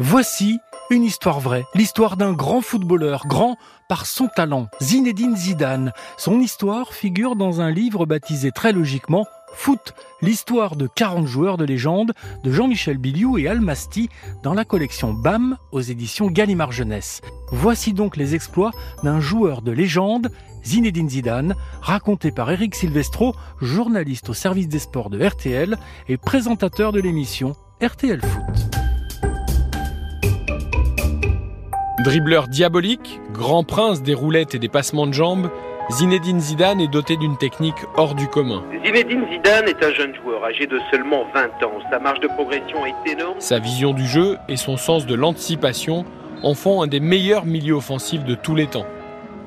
Voici une histoire vraie, l'histoire d'un grand footballeur, grand par son talent, Zinedine Zidane. Son histoire figure dans un livre baptisé très logiquement Foot, l'histoire de 40 joueurs de légende de Jean-Michel Biliou et Almasti dans la collection BAM aux éditions Gallimard Jeunesse. Voici donc les exploits d'un joueur de légende, Zinedine Zidane, raconté par Eric Silvestro, journaliste au service des sports de RTL et présentateur de l'émission RTL Foot. Dribbleur diabolique, grand prince des roulettes et des passements de jambes, Zinedine Zidane est doté d'une technique hors du commun. Zinedine Zidane est un jeune joueur âgé de seulement 20 ans. Sa marge de progression est énorme. Sa vision du jeu et son sens de l'anticipation en font un des meilleurs milieux offensifs de tous les temps.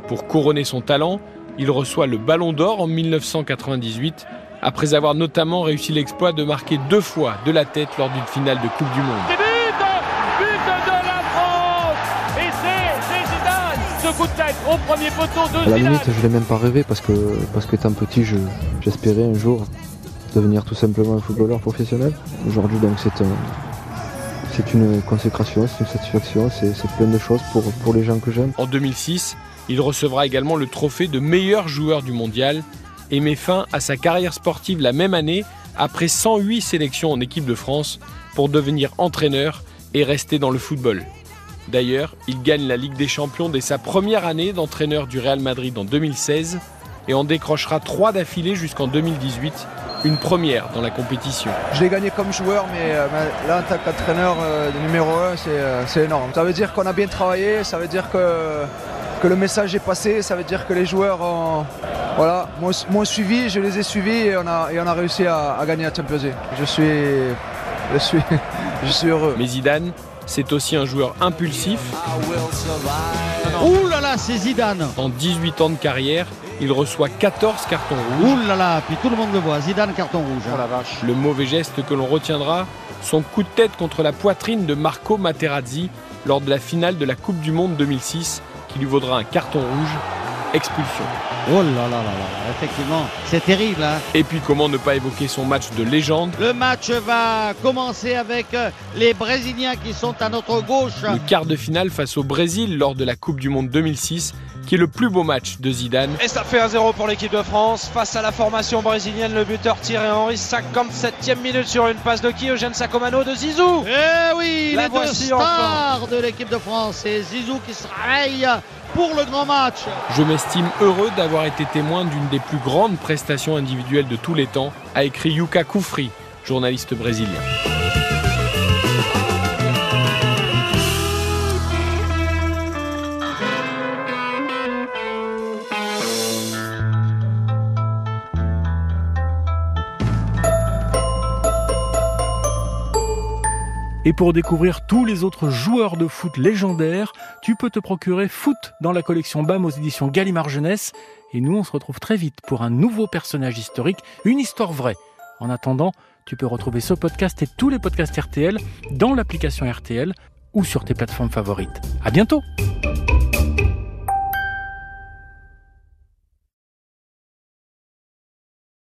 Pour couronner son talent, il reçoit le Ballon d'Or en 1998, après avoir notamment réussi l'exploit de marquer deux fois de la tête lors d'une finale de Coupe du Monde. Coup de tête au premier poteau de À la limite, je l'ai même pas rêvé parce que, parce que étant petit, je, j'espérais un jour devenir tout simplement un footballeur professionnel. Aujourd'hui, donc, c'est un, c'est une consécration, c'est une satisfaction, c'est, c'est plein de choses pour, pour les gens que j'aime. En 2006, il recevra également le trophée de meilleur joueur du mondial et met fin à sa carrière sportive la même année après 108 sélections en équipe de France pour devenir entraîneur et rester dans le football. D'ailleurs, il gagne la Ligue des Champions dès sa première année d'entraîneur du Real Madrid en 2016 et en décrochera trois d'affilée jusqu'en 2018, une première dans la compétition. Je l'ai gagné comme joueur, mais euh, là en tant qu'entraîneur euh, numéro 1, euh, c'est énorme. Ça veut dire qu'on a bien travaillé, ça veut dire que, que le message est passé, ça veut dire que les joueurs ont, voilà, m'ont suivi, je les ai suivis et on a, et on a réussi à, gagner à Champions League. Je suis, je, suis, je suis heureux. Mais Zidane, c'est aussi un joueur impulsif. Ouh là là, c'est Zidane En 18 ans de carrière, il reçoit 14 cartons rouges. Ouh là là, puis tout le monde le voit, Zidane carton rouge. Hein. Oh la vache. Le mauvais geste que l'on retiendra, son coup de tête contre la poitrine de Marco Materazzi lors de la finale de la Coupe du Monde 2006, qui lui vaudra un carton rouge expulsion. Oh là là là là, effectivement, c'est terrible. Hein Et puis comment ne pas évoquer son match de légende? Le match va commencer avec euh, les Brésiliens qui sont à notre gauche. Le quart de finale face au Brésil lors de la Coupe du Monde 2006 qui est le plus beau match de Zidane. Et ça fait 1-0 pour l'équipe de France face à la formation brésilienne. Le buteur Thierry Henry, 57e minute sur une passe de qui Eugène Sacomano de Zizou. Eh oui, la les deux stars de l'équipe de France. Et Zizou qui se réveille pour le grand match. Je m'estime heureux d'avoir été témoin d'une des plus grandes prestations individuelles de tous les temps, a écrit Yuka Koufri, journaliste brésilien. Et pour découvrir tous les autres joueurs de foot légendaires, tu peux te procurer Foot dans la collection BAM aux éditions Gallimard Jeunesse. Et nous, on se retrouve très vite pour un nouveau personnage historique, une histoire vraie. En attendant, tu peux retrouver ce podcast et tous les podcasts RTL dans l'application RTL ou sur tes plateformes favorites. À bientôt!